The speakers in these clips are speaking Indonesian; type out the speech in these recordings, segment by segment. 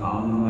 Amin.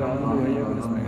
があのやりいですね、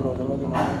Belum.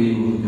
comigo.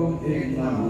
con el.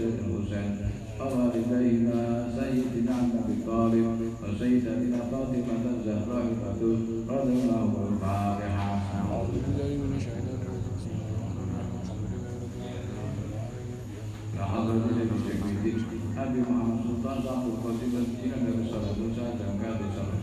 الحسين ووالدينا سيدنا عن أبي طالب وسيدتنا فاطمة الزهراء الفتوح رضي الله الفاتحه أعوذ بالله من الشيطان حضرة أبي محمد سلطان صاحب القصيدة إلى النبي صلى الله عليه وسلم كان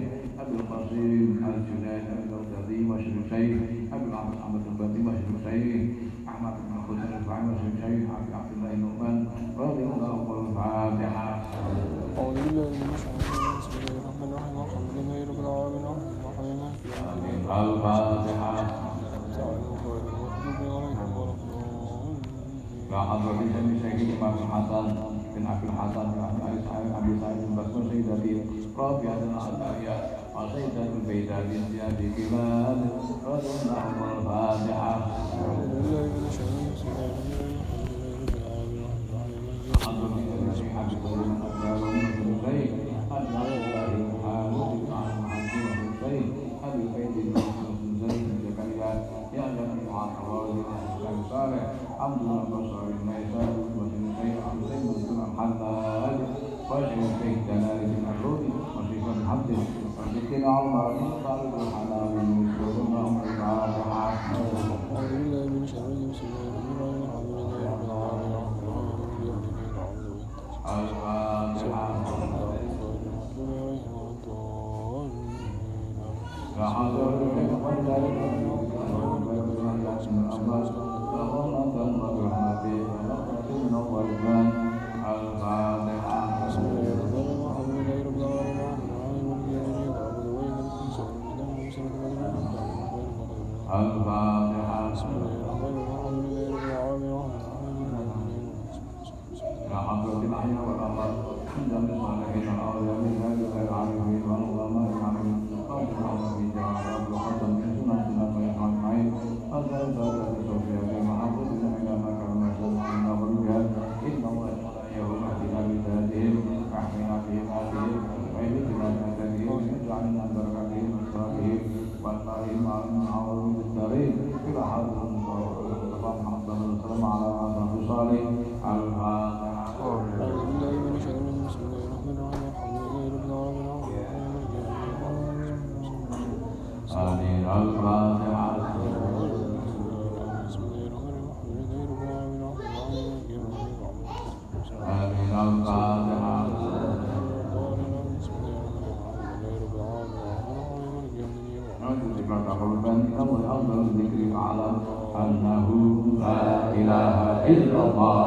الشيخ أبي القاسم الجنيد البغدادي وشيخ الشيخ أبي العباس أحمد البدري وشيخ الشيخ أحمد بن حسين الرفاعي وشيخ الشيخ أبي عبد الله النعمان رضي الله عنه الفاتحة أعوذ بالله من الشيطان الرجيم بسم الله الرحمن الرحيم الحمد لله رب العالمين الرحمن الرحيم مالك يوم الدين الفاتحة تعالى الخير المغضوب عليهم ولا الضالين لا حضر بسم شيخ الإمام الحسن بن أبي الحسن بن أبي سعيد أبي سعيد بن بكر سيدتي رابعة الآيات عقيدة البيت بالزياد بلاد رد لهم الفاتحة يا جميع الحوادث الأمثال حمد الله بشر الميت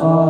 서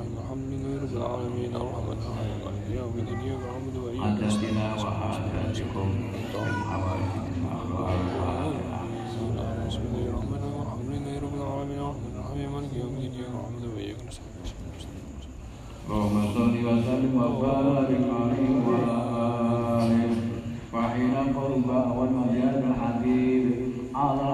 العالمين الرحمن الرحيم مالك يوم الدين اياك واياك نستعين اهدنا بكم بسم الله الرحمن رب العالمين الرحمن الرحيم يوم الدين اياك واياك نستعين اللهم صل وسلم وبارك عليه وعلى آله. وحين قرب والمجال الحبيب على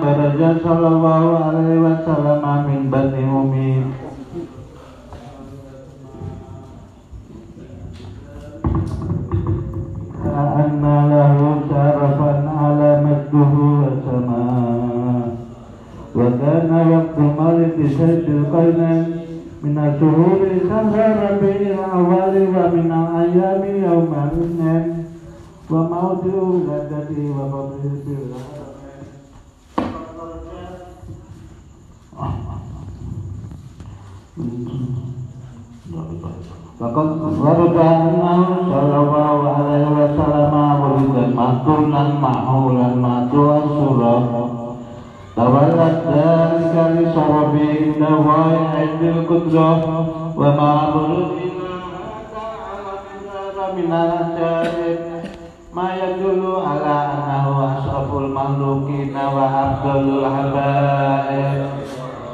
daraja sallallahu alaihi wasallam min bani umi. Anna lahu syarafan ala majduhu wa sama. Wa kana waktu malik bi sayyidil qainain من الشهور شهر ربيع الأول Wa ma'amurina ala anahu asraful malukina wa abdulul habaib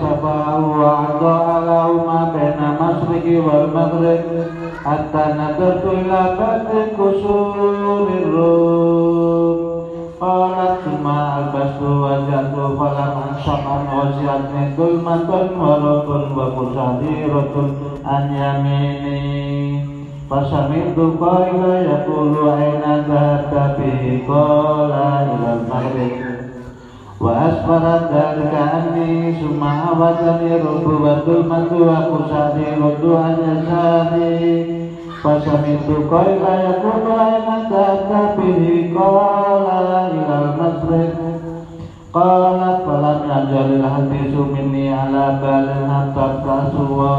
صفاه وأعطى لهما بين المشرق والمغرب حتى نظرت إلى فتح كسور الروم قالت ما ألبست وجدت فلم أنشقا وجدتني ظلمة ورعب وقصديرة عن يميني فسمعت قائلا يقول أين ذهبت به قال إلى المغرب Waspadan kami semua wajah ini rubu mantu aku sadi rubu hanya sadi pasam itu koi kaya tapi kola ilal masrek kola palan anjali hati sumini ala balen hatap kasuwa.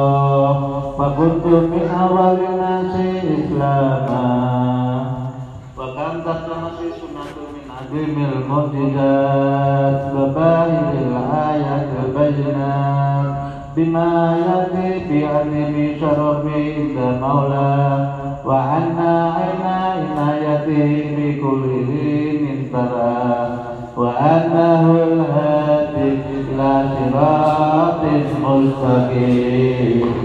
Pakuntu min awalina si islama Bagaimana تكذيب المرجئات وباهر الآية البينات بما يأتي في علم شرف عند مولاه وعنا عنا عنايته في كل ترى وأنه الهادي إلى صراط مستقيم.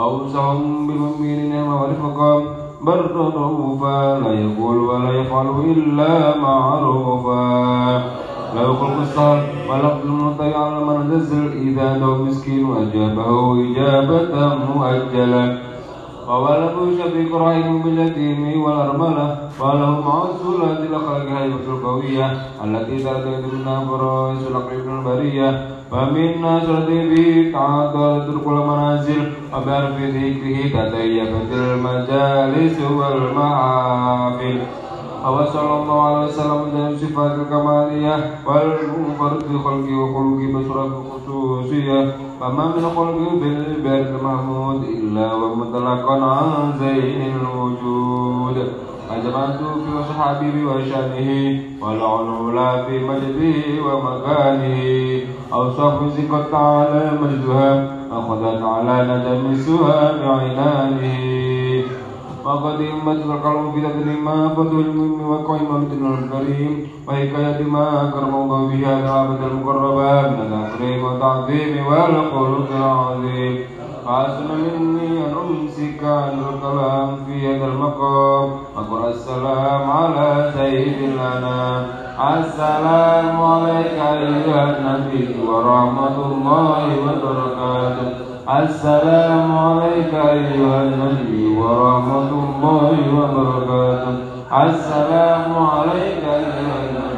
وأوسعهم بالمؤمنين ورفقا برا رؤوفا لا يقول ولا يفعل إلا معروفا. له خلق السهر ولقد المطيع على من نزل إذا دعوا مسكين وأجابه إجابة مؤجلة. وولد شفيق رحيم باليتيم والأرملة وله مع السلة الأخلاق هيبة القوية التي ترتد منها فرائس الأقرب البرية. فمن شرطه به تعالى ترك المنازل وبعرف ذكره تطيبت المجالس والمحافل هو صلى الله عليه وسلم من صفات الكمالية والمنفرد بخلقه وخلقه بصورة خصوصية فما من خلقه بالبيت المحمود إلا ومطلقا عن زين الوجود أجمعت في حبيبي وشأنه والعلو في مجده ومكانه. أوصاف ذكر تعالى مجدها أخذت على ندم السهى بعنانه وقد همت القلب في ذكر ما فتح المهم وقائم مثل الكريم وحكاية ما أكرم الله به العبد المقربة من التكريم والتعظيم والخلق العظيم. حسن مني أن أمسك الكلام في هذا المقام. أقرأ السلام على سيد الأنام. السلام عليك أيها النبي ورحمة الله وبركاته. السلام عليك أيها النبي ورحمة الله وبركاته. السلام عليك أيها النبي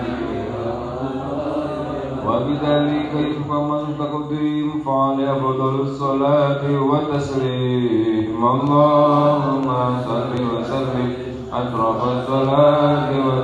وبذلك فمن تقديم فعلى أفضل الصلاة والتسليم اللهم صل وسلم أشرف الصلاة والتسليم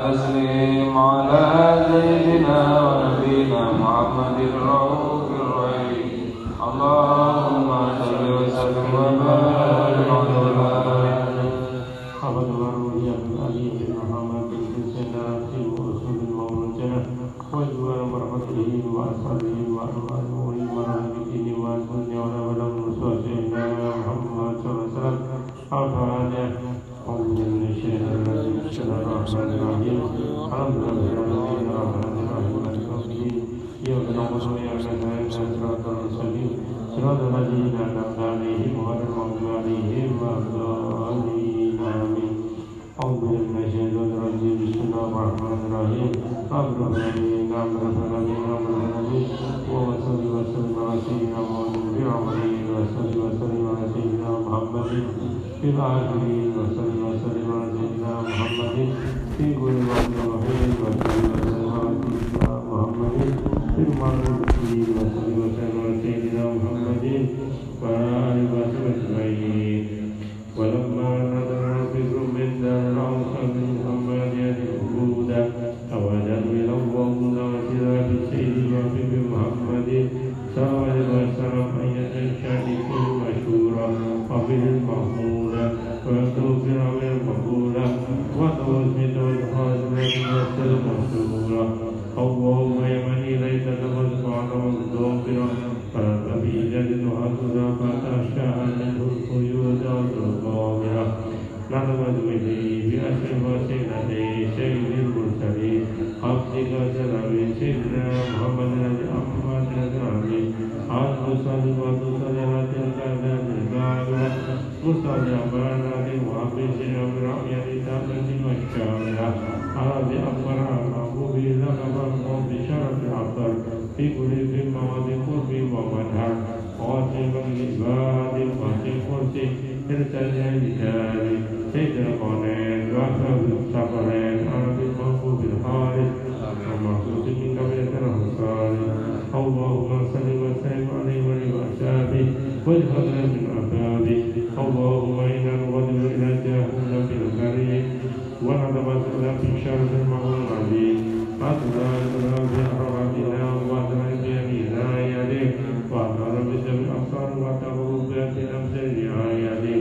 طرف سے نہایا دے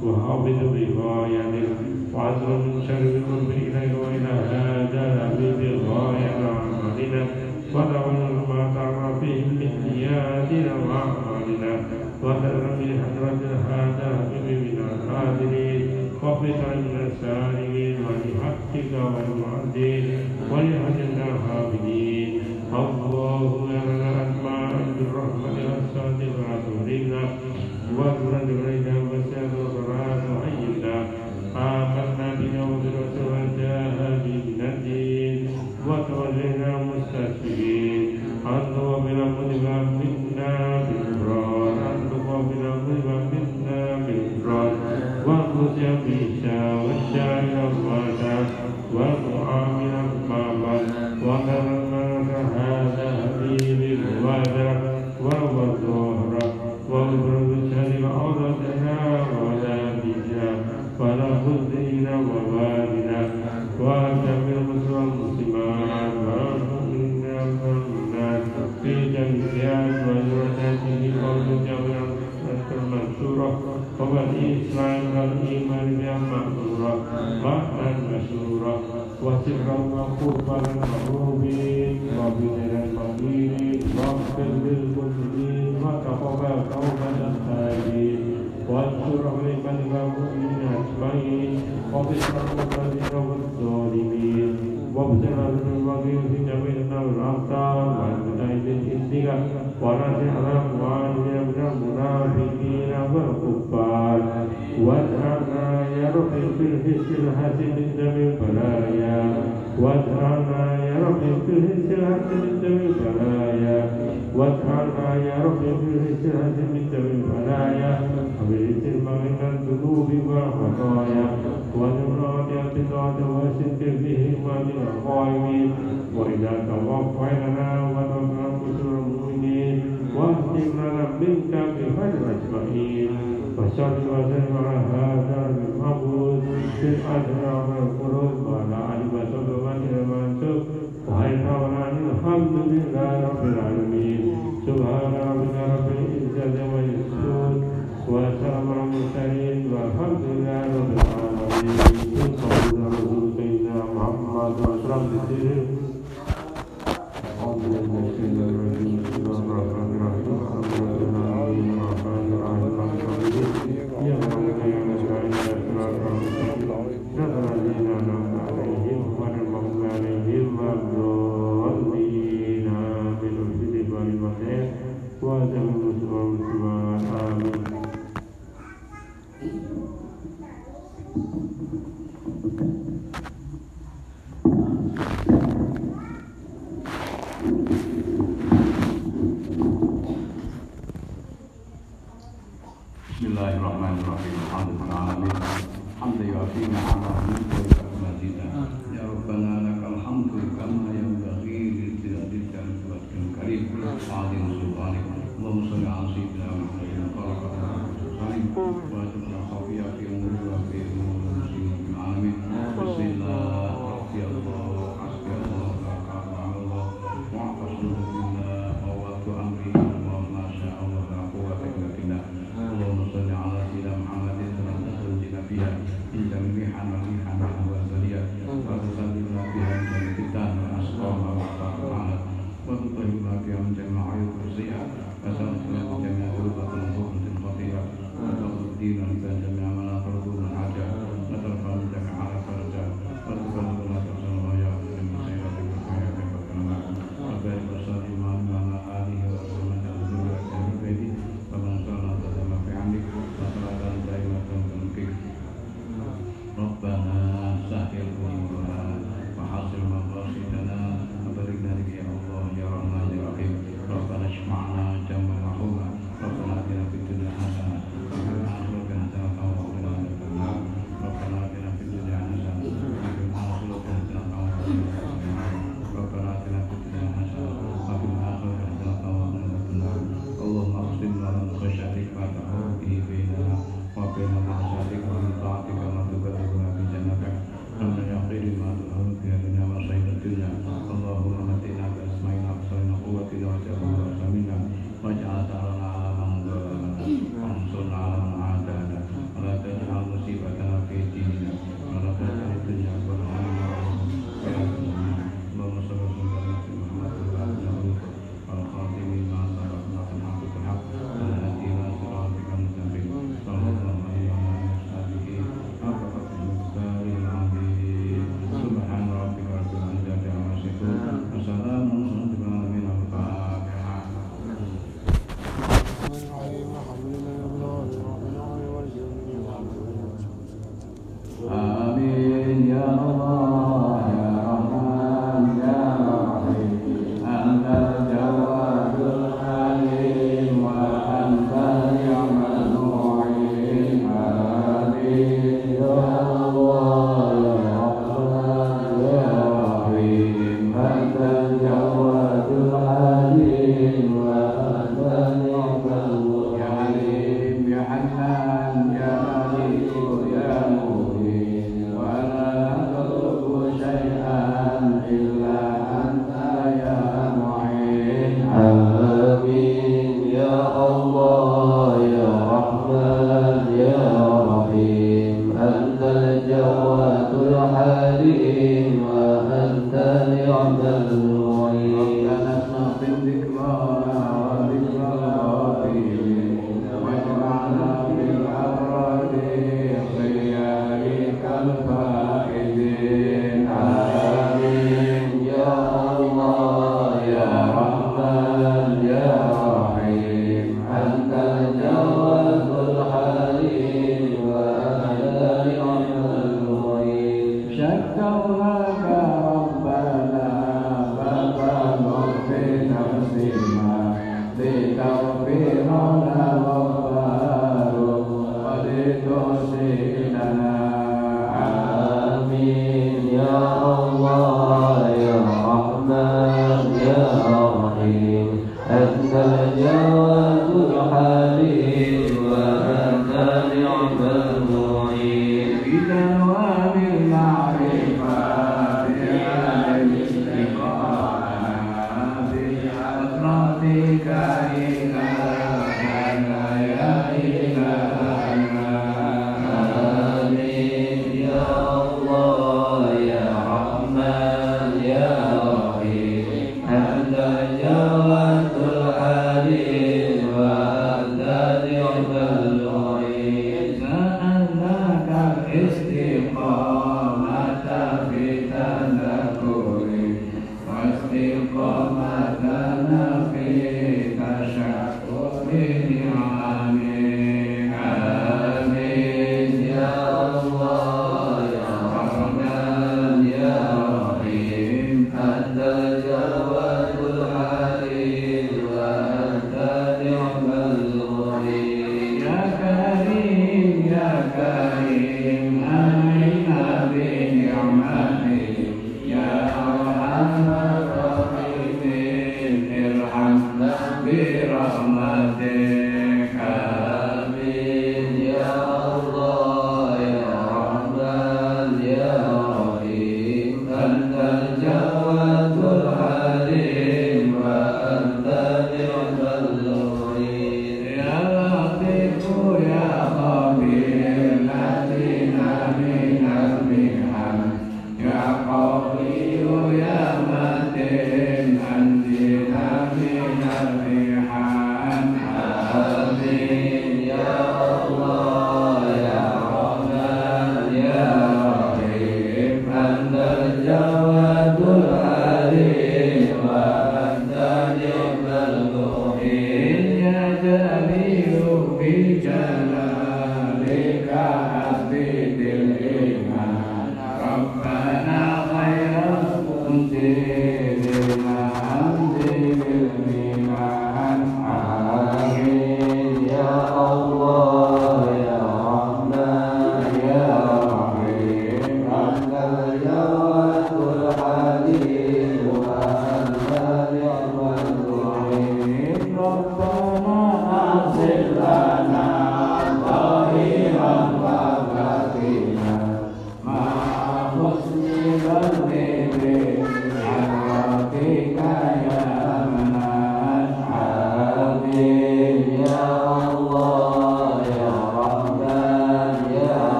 وہ حافظ و